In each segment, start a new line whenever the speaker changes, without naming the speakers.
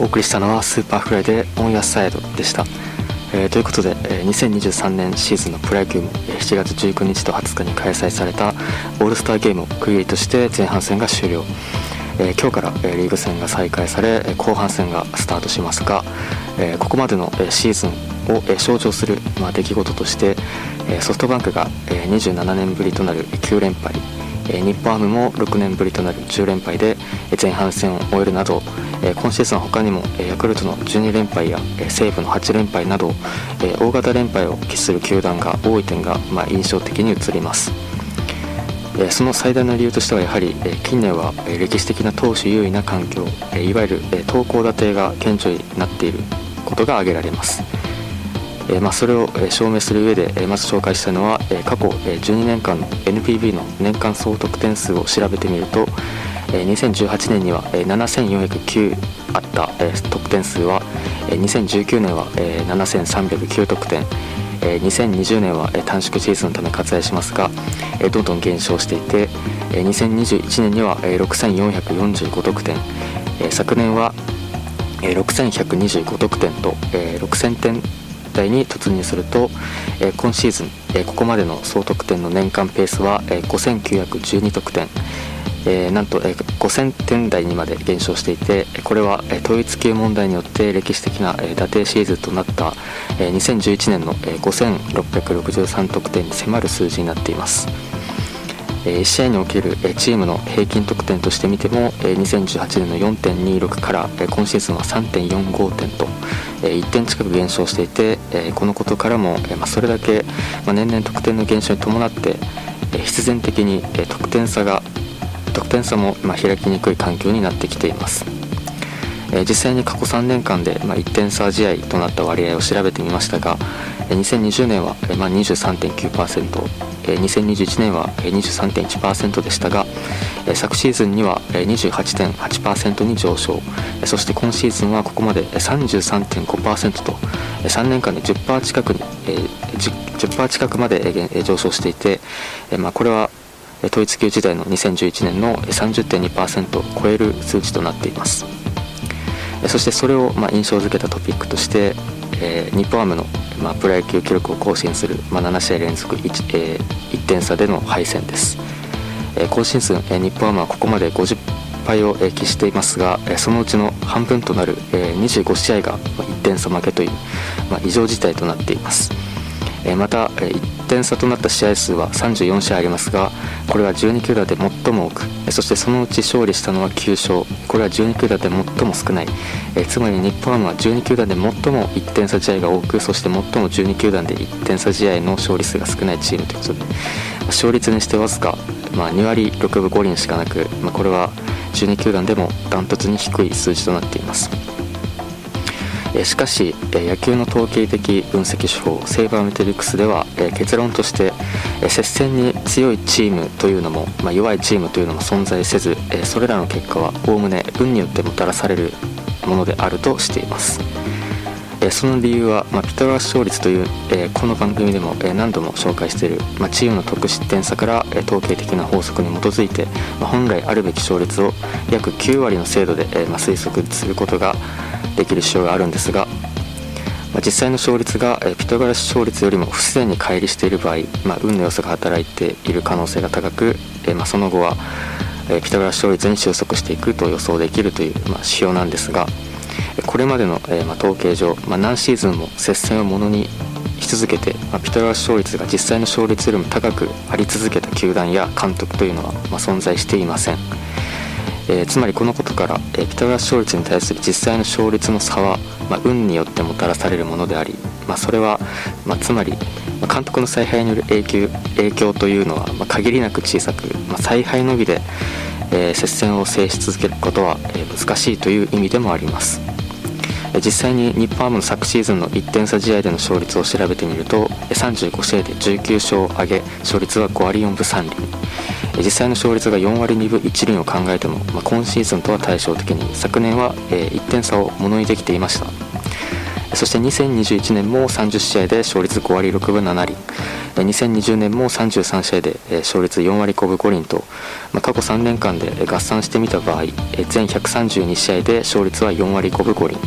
お送りしたのは Superfly で On Your Side でした、えー、ということで、えー、2023年シーズンのプロ野球も7月19日と20日に開催されたオールスターゲームを区切りとして前半戦が終了、えー、今日から、えリーグ戦が再開され後半戦がスタートしますが、えここまでの、えシーズンを、え象徴する、まあ、出来事として、えソフトバンクが、え27年ぶりとなる9連敗日本ハムも6年ぶりとなる10連敗で前半戦を終えるなど今シーズン他にもヤクルトの12連敗や西武の8連敗など大型連敗を喫する球団が多い点が印象的に映ります。その最大の理由としてはやはり近年は歴史的な投手優位な環境いわゆる投高打低が顕著になっていることが挙げられます。まあ、それを証明する上で、まず紹介したのは、過去、12年間の NPB の年間総得点数を調べてみると、2018年には、7409あった、得点数は、2019年は、7309得点2020年は、短縮シーズンのため割愛しますが、どんどん減少していて、2021年には、6445得点、昨年は、6125得点と、6000点台に突入すると、今シーズン、ここまでの総得点の年間ペースは、5912得点、えー、なんと、え5000点台にまで減少していてこれは、え統一級問題によって歴史的な、え打定シーズンとなった、え2011年の、え5663得点に迫る数字になっています。1試合におけるチームの平均得点として見ても2018年の4.26から今シーズンは3.45点と1点近く減少していてこのことからもそれだけ年々得点の減少に伴って必然的に得点差が得点差も開きにくい環境になってきています。実際に過去3年間で1点差試合となった割合を調べてみましたが2020年は23.9% 2021年は23.1%でしたが昨シーズンには28.8%に上昇そして今シーズンはここまで33.5%と3年間で10%近くに 10%, 近くまで上昇していて、まあ、これは統一級時代の2011年の30.2%を超える数値となっています。そしてそれをま印象づけたトピックとして、え日本ハムのま、プロ野球記録を更新する、ま、7試合連続 1,、えー、1点差での敗戦です、えー、今シーズン、えー、日本ハムはここまで50敗を喫していますが、そのうちの半分となる、えー、25試合が1点差負けという、まあ、異常事態となっています、え、また、え、1点差となった試合数は34試合ありますがこれは12球団で最も多くそしてそのうち勝利したのは9勝。これは12球団で最も少ない、えつまり日本ハムは12球団で最も1点差試合が多くそして最も12球団で1点差試合の勝利数が少ないチームということで勝率にしてわずか、まあ、2割6分5厘しかなく、まあ、これは12球団でもダントツに低い数字となっています。しかし野球の統計的分析手法セイバーメトリックスでは結論として接戦に強いチームというのも、まあ、弱いチームというのも存在せずそれらの結果はおおむね運によってもたらされるものであるとしています。その理由は、まあ、ピタゴラス勝率という、この番組でも、何度も紹介している、まあ、チームの得失点差から、統計的な法則に基づいて、本来あるべき勝率を約9割の精度で、推測することができる仕様があるんですが、まあ実際の勝率が、えピタゴラス勝率よりも不自然に乖離している場合、ま運の要素が働いている可能性が高く、えまその後は、えピタゴラス勝率に収束していくと予想できるという、ま指標なんですが、これまでの、え、ま、統計上、まあ、何シーズンも接戦をものにし続けて、ま、ピタゴラス勝率が実際の勝率よりも高くあり続けた球団や監督というのは、ま、存在していません、えー、つまりこのことから、えー、ピタゴラス勝率に対する実際の勝率の差は、まあ、運によってもたらされるものであり、まあ、それは、まあ、つまり、まあ、監督の采配による影響影響というのは、まあ、限りなく小さく、まあ、采配のみで、えー、接戦を制し続けることは、えー、難しいという意味でもあります。実際に日本ハムの昨シーズンの1点差試合での勝率を調べてみると35試合で19勝を挙げ勝率は5割4分3厘。実際の勝率が4割2分1厘を考えても、まあ、今シーズンとは対照的に昨年は1点差をものにできていました。そして2021年も30試合で勝率5割6分7厘。2020年も33試合で勝率4割5分5厘と、まあ、過去3年間で合算してみた場合全132試合で勝率は4割5分5厘。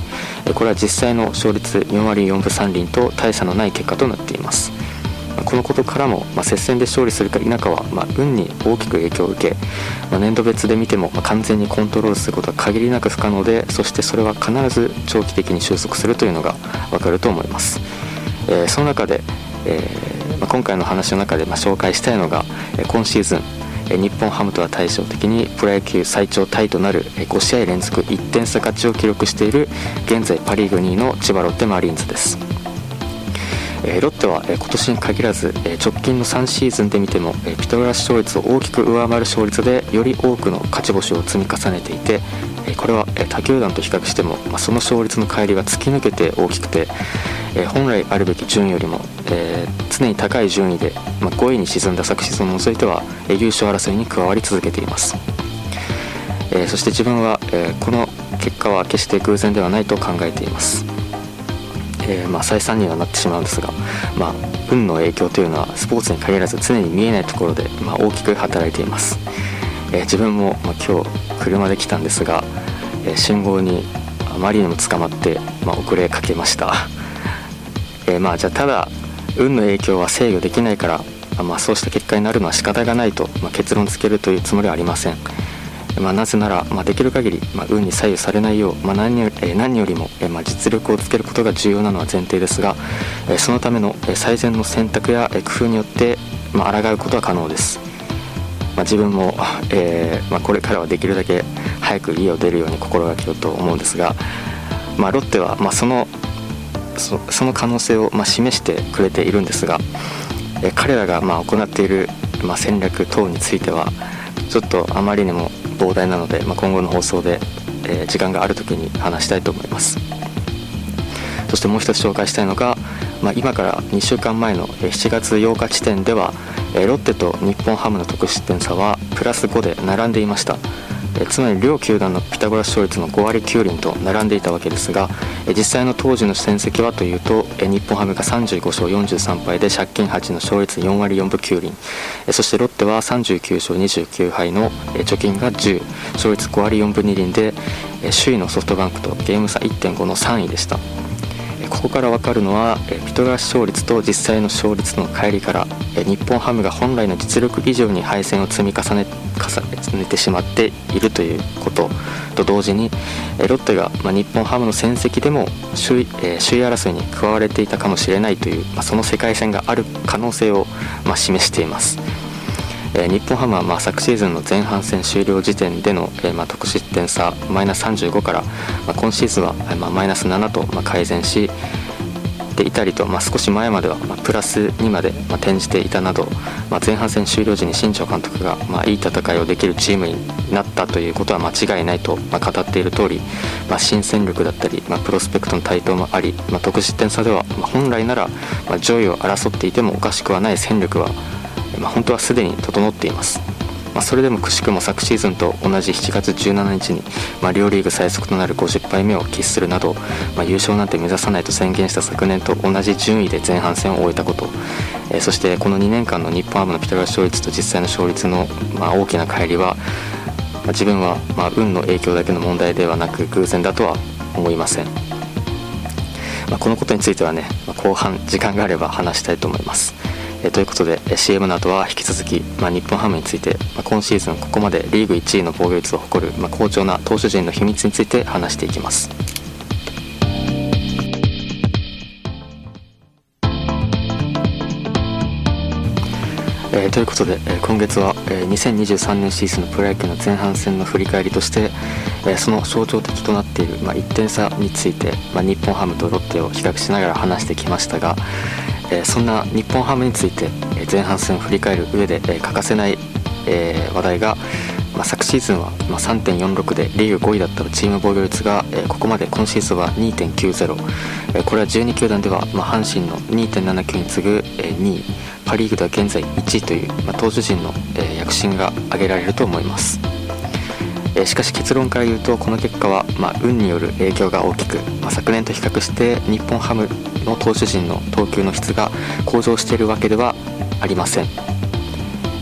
これは実際の勝率4割4分3厘と大差のない結果となっています。このことからも、まあ、接戦で勝利するか否かは、まあ、運に大きく影響を受け、まあ、年度別で見ても、まあ、完全にコントロールすることは限りなく不可能でそしてそれは必ず長期的に収束するというのが分かると思います、えー、その中で、えーまあ、今回の話の中で、ま、紹介したいのが、今シーズン日本ハムとは対照的にプロ野球最長タイとなる5試合連続1点差勝ちを記録している現在パ・リーグ2位の千葉ロッテマリーンズです。えロッテは、え今年に限らず、え直近の3シーズンで見ても、えピタゴラス勝率を大きく上回る勝率でより多くの勝ち星を積み重ねていて、えこれは、え他球団と比較しても、まその勝率の乖離が突き抜けて大きくて、え本来あるべき順位よりも、え常に高い順位で、ま5位に沈んだ昨シーズンを除いては、え優勝争いに加わり続けています、えそして自分は、えこの結果は決して偶然ではないと考えています。えー、まあ、再三にはなってしまうんですが、まあ、運の影響というのはスポーツに限らず常に見えないところで、まあ、大きく働いています、えー、自分も、ま今日車で来たんですが、え信号にあまりにも捕まって、ま遅れかけました、えまあじゃあただ運の影響は制御できないから、ま、そうした結果になるのは仕方がないと、ま結論付けるというつもりはありません。まあ、なぜなら、まあ、できる限り、まあ、運に左右されないよう、まあ、何よえ何よりも、えまあ、実力をつけることが重要なのは前提ですが、えそのための、最善の選択や、工夫によって、まあ抗うことは可能です、まあ、自分も、えー、まあ、これからはできるだけ早く家を出るように心がけようと思うんですが、まあ、ロッテは、まあ、そのそその可能性を、まあ、示してくれているんですが、え彼らが、まあ、行っている、まあ、戦略等についてはちょっとあまりにも膨大なので、まあ、今後の放送で、えー、時間がある時に話したいと思います。そしてもう一つ紹介したいのが、まあ、今から2週間前の7月8日時点ではロッテと日本ハムの得失点差はプラス5で並んでいました。つまり両球団のピタゴラス勝率の5割9厘と並んでいたわけですが実際の当時の戦績はというと日本ハムが35勝43敗で借金8の勝率4割4分9厘そしてロッテは39勝29敗の貯金が10勝率5割4分2厘で首位のソフトバンクとゲーム差1.5の3位でした。ここから分かるのはピトラス勝率と実際の勝率の乖離から日本ハムが本来の実力以上に敗戦を積み重ね重ねてしまっているということと同時にロッテが日本ハムの戦績でも首位首位争いに加われていたかもしれないというその世界線がある可能性を示しています。え、日本ハムはま昨シーズンの前半戦終了時点での、え、ま得失点差マイナス35から、ま、今シーズンは、ま、マイナス7と、ま、改善していたりと、ま、少し前までは、ま、プラス2まで、ま、転じていたなど、ま、前半戦終了時に新庄監督が、ま、いい戦いをできるチームになったということは間違いないと、ま、語っている通り、ま、新戦力だったり、ま、プロスペクトの台頭もあり、ま、得失点差では、ま、本来なら、ま、上位を争っていてもおかしくはない戦力はまあ、本当はすでに整っています。まあ、それでもくしくも昨シーズンと同じ7月17日に、ま、両リーグ最速となる50敗目を喫するなど、ま、優勝なんて目指さないと宣言した昨年と同じ順位で前半戦を終えたこと、えー、そしてこの2年間の日本ハムのピタゴラ勝率と実際の勝率の、ま、大きな乖離は、ま、自分は、ま、運の影響だけの問題ではなく偶然だとは思いません、ま、このことについてはね、ま、後半時間があれば話したいと思います。えということで CM の後は引き続き、まあ、日本ハムについて、まあ、今シーズンここまでリーグ1位の防御率を誇る、まあ、好調な投手陣の秘密について話していきます。えー、ということで、えー、今月は、えー、2023年シーズンのプロ野球の前半戦の振り返りとして、えー、その象徴的となっている、まあ、1点差について、まあ、日本ハムとロッテを比較しながら話してきましたが、えそんな日本ハムについて、前半戦を振り返る上で、え欠かせない、え話題が、ま、昨シーズンは、ま3.46でリーグ5位だったチーム防御率が、えここまで今シーズンは2.90、えこれは12球団では、ま阪神の2.79に次ぐ、え2位パ・リーグでは現在1位という、ま、投手陣の、え躍進が挙げられると思います。えしかし結論から言うとこの結果は、ま、運による影響が大きく、ま、昨年と比較して日本ハムの投手陣の投球の質が向上しているわけではありません、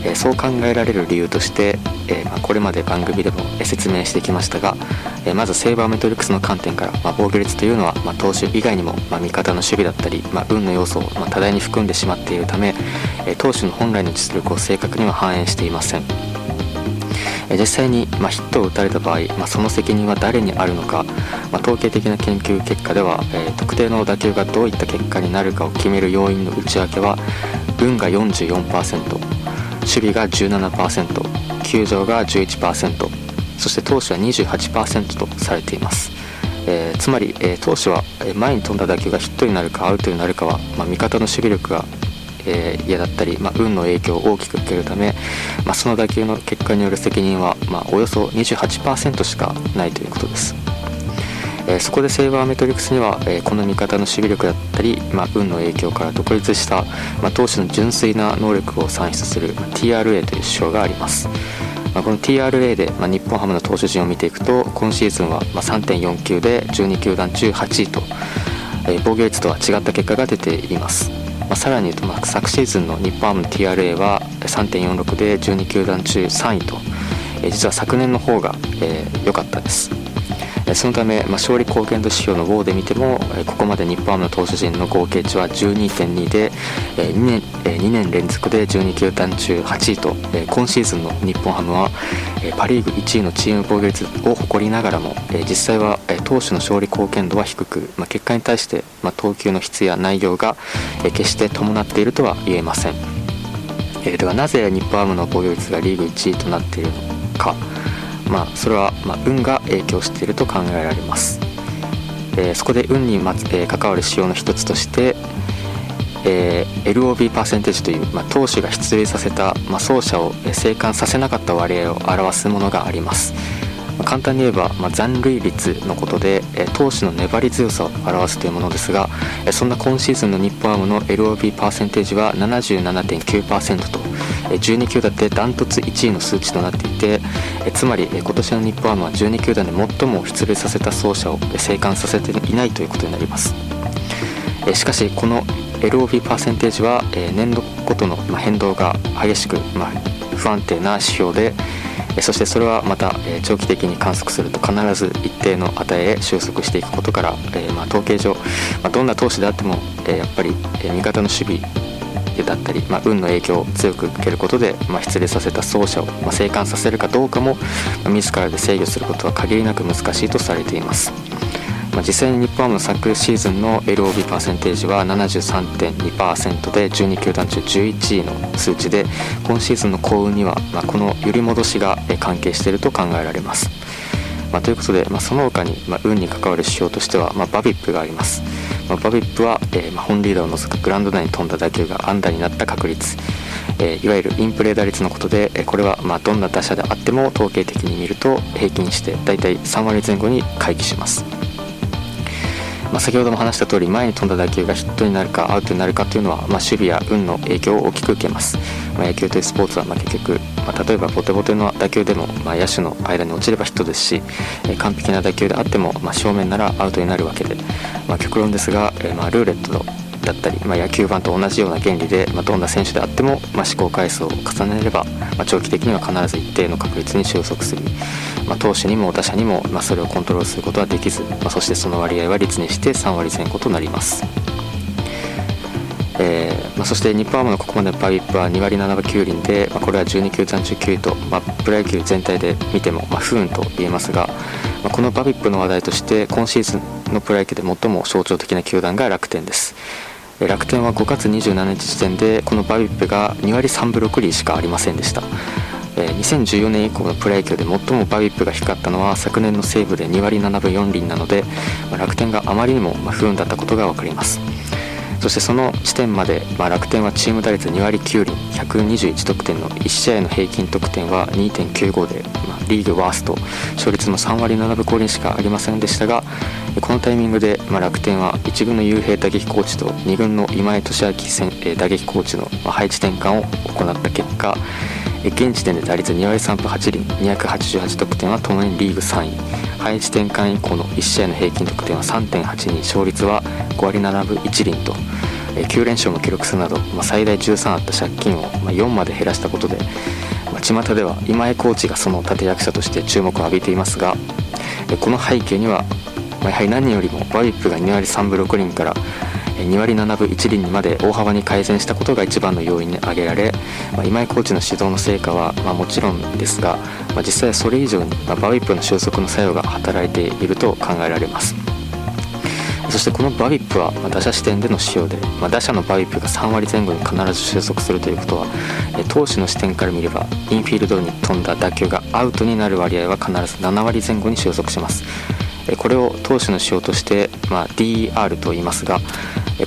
えそう考えられる理由として、えまあ、これまで番組でも説明してきましたが、えまずセーバーメトリックスの観点から、ま防御率というのは、ま投手以外にも、ま味方の守備だったり、ま運の要素を、ま多大に含んでしまっているため、え投手の本来の実力を正確には反映していません。実際に、まヒットを打たれた場合、まその責任は誰にあるのか、ま統計的な研究結果では、え特定の打球がどういった結果になるかを決める要因の内訳は運が44%守備が17%球場が11%そして投手は28%とされています。えー、つまり、えー、投手は前に飛んだ打球がヒットになるかアウトになるかは、まあ、味方の守備力がえー、嫌だったり、まあ、運の影響を大きく受けるため、まあ、その打球の結果による責任は、まあ、およそ28%しかないということです。えー、そこでセイバーメトリックスには、えー、この味方の守備力だったり、まあ、運の影響から独立した、まあ、投手の純粋な能力を算出する TRA という指標があります。まあ、この TRA で、まあ、日本ハムの投手陣を見ていくと今シーズンは、まあ、3.49で12球団中8位と、えー、防御率とは違った結果が出ています。まあ、さらに言うと、昨シーズンの日本ハムの TRA は3.46で12球団中3位と、実は昨年の方が良、えー、かったです。そのため、まあ、勝利貢献度指標の WO で見てもここまで日本ハムの投手陣の合計値は12.2で2年 ,2 年連続で12球団中8位と今シーズンの日本ハムはパ・リーグ1位のチーム防御率を誇りながらも実際は投手の勝利貢献度は低くま結果に対してま投球の質や内容が決して伴っているとは言えません。えではなぜ日本ハムの防御率がリーグ1位となっているのか。まあ、それは、ま運が影響していると考えられます、えー、そこで運にまつ、えー、関わる指標の一つとして、えー、LOB パーセンテージという、まあ、投手が出塁させた、まあ、走者を生還させなかった割合を表すものがあります。ま簡単に言えば、まあ、残塁率のことで、え投手の粘り強さを表すというものですが、えそんな今シーズンの日本ハムの LOB パーセンテージは77.9%と、12球団でダントツ1位の数値となっていて、つまり、今年の日本ハムは12球団で最も出塁させた走者を生還させていないということになります。しかしこの LOB パーセンテージは、年度ごとの変動が激しく、不安定な指標で、そしてそれはまた長期的に観測すると必ず一定の値へ収束していくことから、えまあ、統計上、まあ、どんな投手であっても、えやっぱり味方の守備だったり、まあ、運の影響を強く受けることで、まあ、出塁させた走者を、まあ、生還させるかどうかも、ま、自らで制御することは限りなく難しいとされています。まあ、実際に日本ハムの昨シーズンの LOB パーセンテージは73.2%で12球団中11位の数値で今シーズンの幸運には、まあ、この揺り戻しが関係していると考えられます。まあ、ということで、まあ、その他に、まあ、運に関わる指標としては、まあ、バビップがあります、まあ、バビップは、えーま、本リーダーを除くグラウンド内に飛んだ打球が安打になった確率、えー、いわゆるインプレー打率のことで、え、これはまどんな打者であっても統計的に見ると平均してだいたい3割前後に回帰します。まあ、先ほども話した通り前に飛んだ打球がヒットになるかアウトになるかというのは、まあ、守備や運の影響を大きく受けます、まあ、野球というスポーツはま結局、ま例えばボテボテの打球でも、ま野手の間に落ちればヒットですし、え完璧な打球であっても、ま正面ならアウトになるわけで、ま極論ですが、えまルーレットだったり、ま、野球盤と同じような原理で、ま、どんな選手であっても、まあ、試行回数を重ねれば、ま、長期的には必ず一定の確率に収束する、まあ、投手にも打者にも、まあ、それをコントロールすることはできず、まあ、そしてその割合は率にして3割前後となります。えーまあ、そして日本ハムのここまでのパイプは2割7分9厘で、まあ、これは12球団中9位と、まあ、プロ野球全体で見ても、まあ、不運と言えますが、まあ、このバビップの話題として今シーズンのプロ野球で最も象徴的な球団が楽天です。楽天は5月27日時点でこのバビップが2割3分6厘しかありませんでした2014年以降のプロ野球で最もバビップが光ったのは昨年の西武で2割7分4厘なのでまあ楽天があまりにも不運だったことが分かります。そしてその時点まで、まあ、楽天はチーム打率2割9厘121得点の1試合の平均得点は2.95で、まあ、リーグワースト勝率も3割7分5厘しかありませんでしたがこのタイミングで、まあ、楽天は1軍の雄平打撃コーチと2軍の今江俊明打撃コーチの配置転換を行った結果現時点で打率2割3分8厘288得点はともにリーグ3位。配置転換以降の1試合の平均得点は3.82勝率は5割7分1厘と。9連勝も記録するなど、まあ、最大13あった借金を、ま4まで減らしたことで、まあ、巷では今井コーチがその立役者として注目を浴びていますがこの背景には、まあ、やはり何よりもバビップが2割3分6厘から2割7分1厘にまで大幅に改善したことが一番の要因に挙げられ、まあ、今井コーチの指導の成果は、まあ、もちろんですが、まあ、実際はそれ以上に、まバビップの収束の作用が働いていると考えられます。そしてこのバビップは、ま打者視点での使用で、ま打者のバビップが3割前後に必ず収束するということは投手の視点から見ればインフィールドに飛んだ打球がアウトになる割合は必ず7割前後に収束します。これを投手の仕様として、まあ、DR と言いますが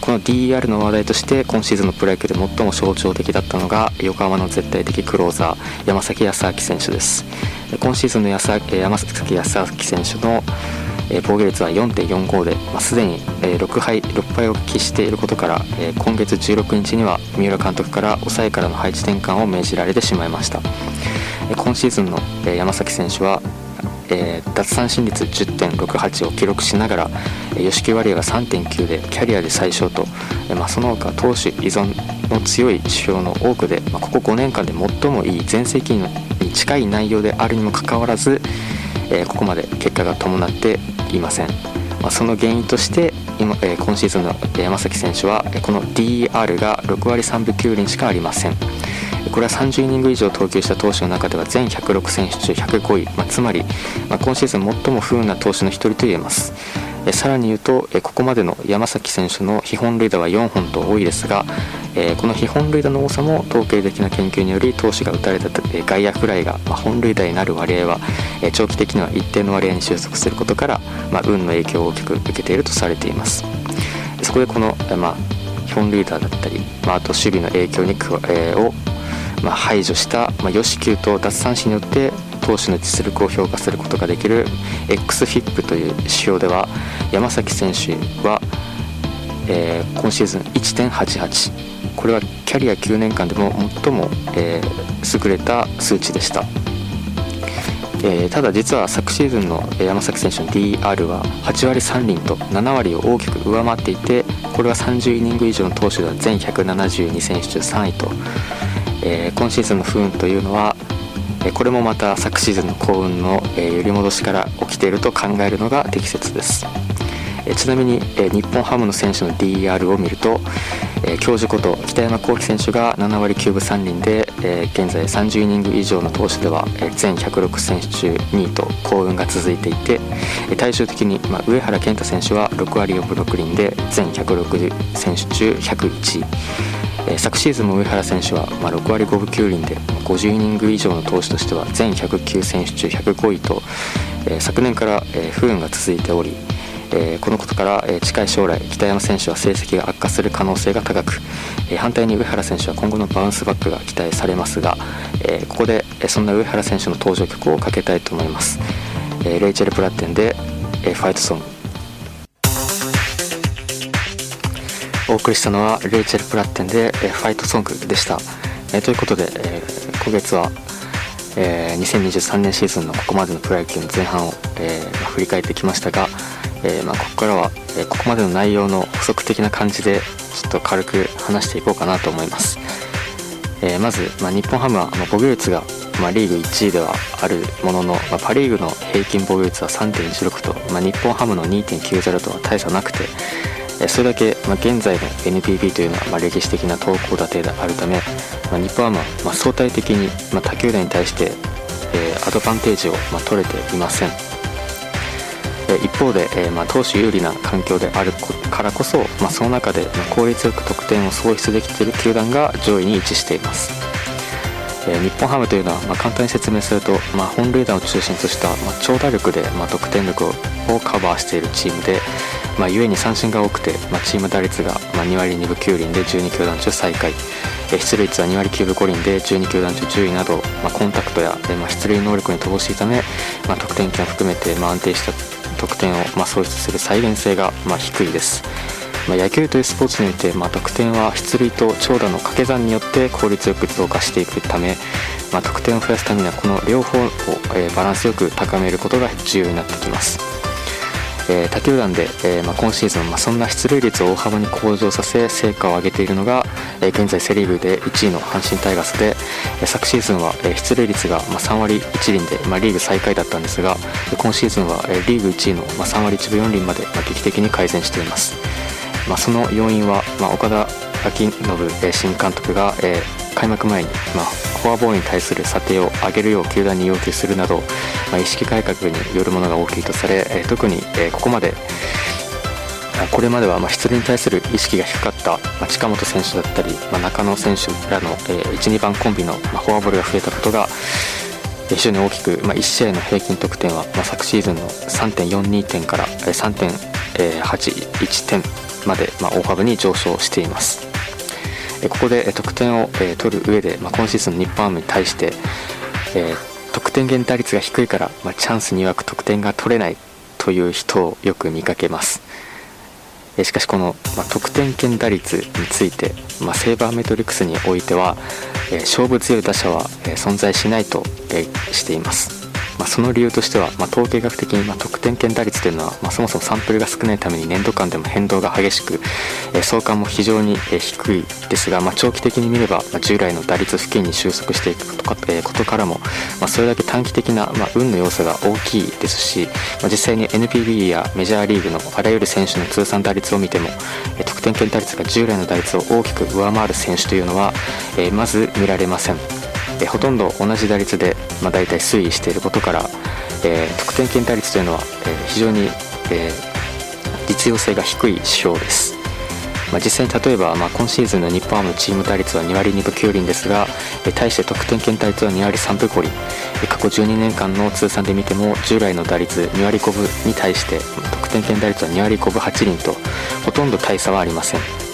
この DER の話題として今シーズンのプロ野球で最も象徴的だったのが横浜の絶対的クローザー山崎康明選手です。今シーズンの山崎康明選手の防御率は4.45で、まあ、すでに6敗 ,6 敗を喫していることから今月16日には三浦監督から抑えからの配置転換を命じられてしまいました。今シーズンの山崎選手はえー、奪三振率10.68を記録しながら、吉木割合が3.9でキャリアで最小と、えー、まあ、その他投手依存の強い指標の多くで、まあ、ここ5年間で最もいい全盛期に近い内容であるにもかかわらず、えここまで結果が伴っていません、まあ、その原因として今,、え今シーズンの山崎選手はこの DR が6割3分9厘しかありません。これは30イニング以上投球した投手の中では全106選手中105位、まあ、つまり、まあ、今シーズン最も不運な投手の1人と言えます。さらに言うと、ここまでの山崎選手の非本塁打は4本と多いですが、この非本塁打の多さも統計的な研究により投手が打たれた、外野フライが、ま本塁打になる割合は、長期的には一定の割合に収束することから、まあ、運の影響を大きく受けているとされています。そこでこの、えまあ、本塁打だったり、まあ、あと守備の影響に加えをまあ、排除した、まあ、ヨシキューと奪三振によって投手の実力を評価することができる XFIP という指標では山崎選手は、えー、今シーズン1.88これはキャリア9年間でも最も、えー、優れた数値でした、えー、ただ実は昨シーズンの山崎選手の DR は8割3厘と7割を大きく上回っていてこれは30イニング以上の投手では全172選手中3位とえー、今シーズンの不運というのは、えこれもまた昨シーズンの幸運の、え揺り戻しから起きていると考えるのが適切です、えちなみに、え日本ハムの選手の DR を見ると、え教授こと北山幸輝選手が7割9分3厘で、え現在30イニング以上の投手では、え全106選手中2位と幸運が続いていて、え対照的に、まあ、上原健太選手は6割4分6厘で全160選手中101位。え、昨シーズンも上原選手は、まあ、6割5分9厘で50イニング以上の投手としては全109選手中105位と、え、昨年から、え、不運が続いており、え、このことから、え、近い将来北山選手は成績が悪化する可能性が高く、え、反対に上原選手は今後のバウンスバックが期待されますが、え、ここで、え、そんな上原選手の登場曲をかけたいと思います、え、レイチェル・プラッテンで、え、ファイトソングお送りしたのはレイチェル・プラッテンで、えファイトソングでした、えということで、え今月は、え2023年シーズンのここまでのプロ野球の前半を、えま振り返ってきましたが、えまここからは、えここまでの内容の補足的な感じでちょっと軽く話していこうかなと思います、えまず、ま日本ハムは、ま防御率がまあ、リーグ1位ではあるものの、まあ、パ・リーグの平均防御率は3.16と、まあ、日本ハムの2.90とは大差なくて、それだけ、まあ、現在の NPB というのは、まあ、歴史的な投稿立てであるため、まあ、日本は、まあまあ、相対的に、まあ、他球団に対して、えー、アドバンテージを、まあ、取れていません。え一方で、えーまあ、投手有利な環境であるからこそ、まあ、その中でまあ効率よく得点を創出できている球団が上位に位置しています、えー、日本ハムというのは、まあ、簡単に説明すると、まあ、本塁打を中心とした、まあ、長打力で、まあ、得点力をカバーしているチームで、まあ、故に三振が多くて、まあ、チーム打率が、まあ、2割2分9厘で12球団中最下位出塁率は2割9分5厘で12球団中10位など、まあ、コンタクトや、まあ、出塁能力に乏しいため、まあ、得点圏を含めて、まあ、安定した得点を、まあ、創出する再現性が、まあ、低いです、まあ、野球というスポーツにおいて、まあ、得点は出塁と長打の掛け算によって効率よく増加していくため、まあ、得点を増やすためにはこの両方を、えー、バランスよく高めることが重要になってきます。えー、他球団で、えーまあ、今シーズン、まあ、そんな出塁率を大幅に向上させ成果を上げているのが、えー、現在セ・リーグで1位の阪神タイガースで、えー、昨シーズンは、えー、出塁率が、まあ、3割1厘で、まあ、リーグ最下位だったんですが今シーズンは、えー、リーグ1位の、まあ、3割1分4厘まで、まあ、劇的に改善しています、まあ、その要因は、まあ、岡田信新監督が、えー、開幕前に、まあ、フォアボールに対する査定を上げるよう球団に要求するなど、まあ、意識改革によるものが大きいとされ、えー、特に、えー、ここまでこれまではま出塁に対する意識が低かった、ま近本選手だったり、ま中野選手らの、え1、2番コンビの、まフォアボールが増えたことが非常に大きく、ま1試合の平均得点は、ま昨シーズンの3.42点から3.81点まで、ま大幅に上昇しています。ここで得点を取る上で、まあ、今シーズン日本ハムに対して、えー、得点源打率が低いから、まあ、チャンスに曰く得点が取れないという人をよく見かけます。しかしこの、まあ、得点圏打率について、まあ、セーバーメトリックスにおいては、えー、勝負強い打者は、えー、存在しないと、えー、しています。まあ、その理由としては、まあ、統計学的に、ま得点圏打率というのは、ま、そもそもサンプルが少ないために年度間でも変動が激しく、えー、相関も非常に、え、低いですが、ま長期的に見れば、ま従来の打率付近に収束していくとか,、え、ことからも、まそれだけ短期的な、ま運の要素が大きいですし、ま実際に NPB やメジャーリーグのあらゆる選手の通算打率を見ても、え得点圏打率が従来の打率を大きく上回る選手というのは、えまず見られません。えほとんど同じ打率で、まあ、大体推移していることから、えー、得点圏打率というのは、え、非常に、えー、実用性が低い指標です。まあ、実際に例えば、まあ、今シーズンの日本ハムチーム打率は2割2分9厘ですが、え対して得点圏打率は2割3分5厘、え過去12年間の通算で見ても従来の打率2割5分に対して得点圏打率は2割5分8厘とほとんど大差はありません。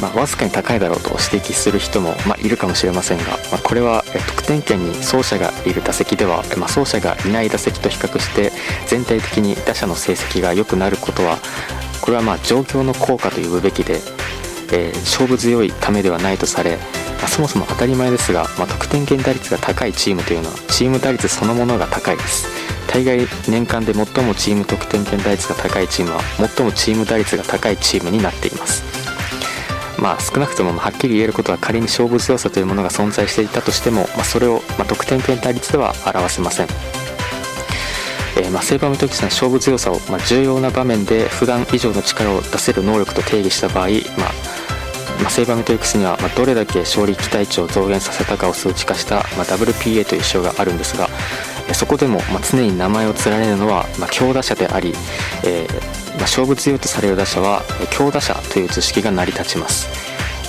まあ、わずかに高いだろうと指摘する人も、まあ、いるかもしれませんが、まあ、これは得点圏に走者がいる打席では、まあ、走者がいない打席と比較して全体的に打者の成績が良くなることはこれはまあ状況の効果と呼ぶべきで、えー、勝負強いためではないとされ、まあ、そもそも当たり前ですが、まあ、得点圏打率が高いチームというのはチーム打率そのものが高いです。大概年間で最もチーム得点圏打率が高いチームは最もチーム打率が高いチームになっています。まあ、少なくともはっきり言えることは仮に勝負強さというものが存在していたとしても、まあ、それを、ま得点圏対率では表せません。えー、まあ、セーバーミトキスの勝負強さを、ま重要な場面で普段以上の力を出せる能力と定義した場合、まあまあ、セーバーメトリックスには、まどれだけ勝利期待値を増減させたかを数値化した、ま WPA という指標があるんですがそこでも、ま常に名前を連ねるのは、ま強打者であり、え、勝負強いとされる打者は強打者という図式が成り立ちます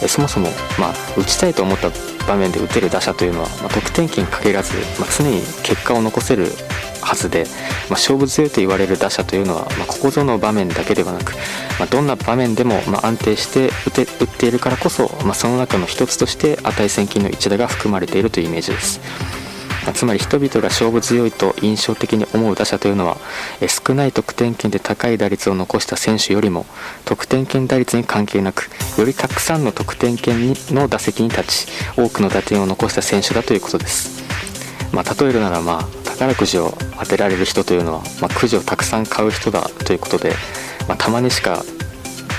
そもそも、まあ、打ちたいと思った場面で打てる打者というのは、まあ、得点圏に限らず、まあ、常に結果を残せるはずで、まあ、勝負強いと言われる打者というのは、まあ、ここぞの場面だけではなく、まあ、どんな場面でも、ま安定して打て打っているからこそ、まその中の一つとして値千金の一打が含まれているというイメージです。つまり人々が勝負強いと印象的に思う打者というのは少ない得点圏で高い打率を残した選手よりも得点圏打率に関係なくよりたくさんの得点圏の打席に立ち多くの打点を残した選手だということです。まあ、例えるなら、まあ、宝くじを当てられる人というのは、まあ、くじをたくさん買う人だということで、まあ、たまにしか、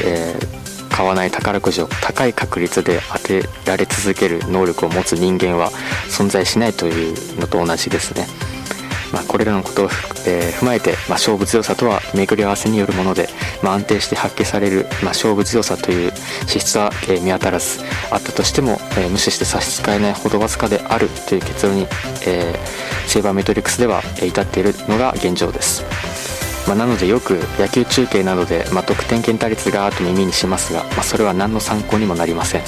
えー買わない宝くじを高い確率で当てられ続ける能力を持つ人間は存在しないというのと同じですね。まあ、これらのことを、えー、踏まえて、まあ、勝負強さとは巡り合わせによるもので、まあ、安定して発揮される、ま勝負強さという資質は、えー、見当たらずあったとしても、えー、無視して差し支えないほどわずかであるという結論に、えセーバーメトリックスでは、え至っているのが現状です。まあ、なのでよく野球中継などで、まあ、得点圏打率がと耳にしますが、まあ、それは何の参考にもなりません、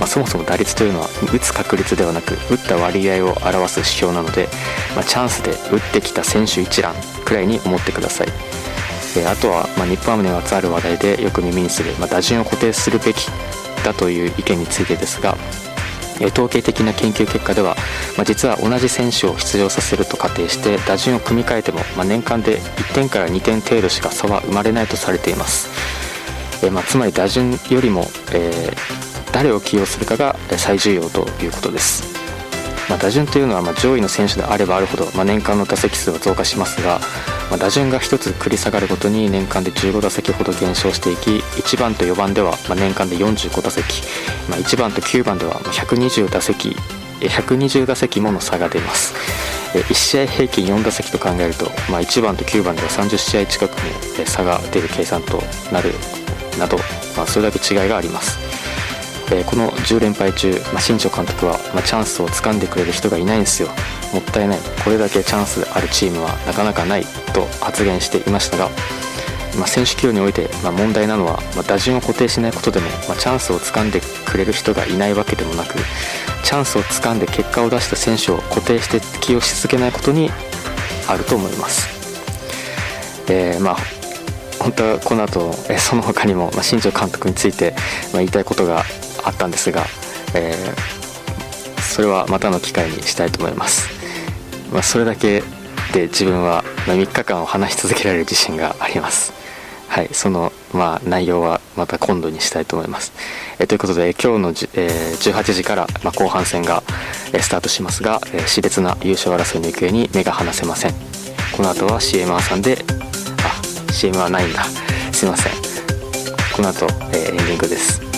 まそもそも打率というのは打つ確率ではなく打った割合を表す指標なので、まチャンスで打ってきた選手一覧くらいに思ってください。えあとは、ま日本ハムにまつわる話題でよく耳にする、ま打順を固定するべきだという意見についてですが統計的な研究結果では、まあ、実は同じ選手を出場させると仮定して打順を組み替えても、まあ、年間で1点から2点程度しか差は生まれないとされています、えまあ、つまり打順よりも、えー、誰を起用するかが最重要ということです。まあ、打順というのはま上位の選手であればあるほど、ま、年間の打席数は増加しますが、ま、打順が1つ繰り下がるごとに年間で15打席ほど減少していき1番と4番ではま年間で45打席、ま1番と9番では120打席120打席もの差が出ます。1試合平均4打席と考えると、まあ、1番と9番では30試合近くの差が出る計算となるなど、まあ、それだけ違いがあります。えー、この10連敗中、まあ、新庄監督は、まあ、チャンスをつかんでくれる人がいないんですよもったいないこれだけチャンスあるチームはなかなかないと発言していましたが、まあ、選手起用において、ま問題なのは、ま打順を固定しないことでも、まチャンスをつかんでくれる人がいないわけでもなくチャンスをつかんで結果を出した選手を固定して起用し続けないことにあると思います。えー、ま本当はこの後、その他にも、ま新庄監督について、ま言いたいことがあったんですが、えー、それはまたの機会にしたいと思います、まあ、それだけで自分は3日間を話し続けられる自信があります。はいそのまあ内容はまた今度にしたいと思います、えー、ということで今日のじ、えー、18時から、まあ、後半戦が、え、スタートしますが、えー、熾烈な優勝争いの行方に目が離せません。この後は CMR さんであ CM はないんだ。すいません。この後、えー、エンディングです。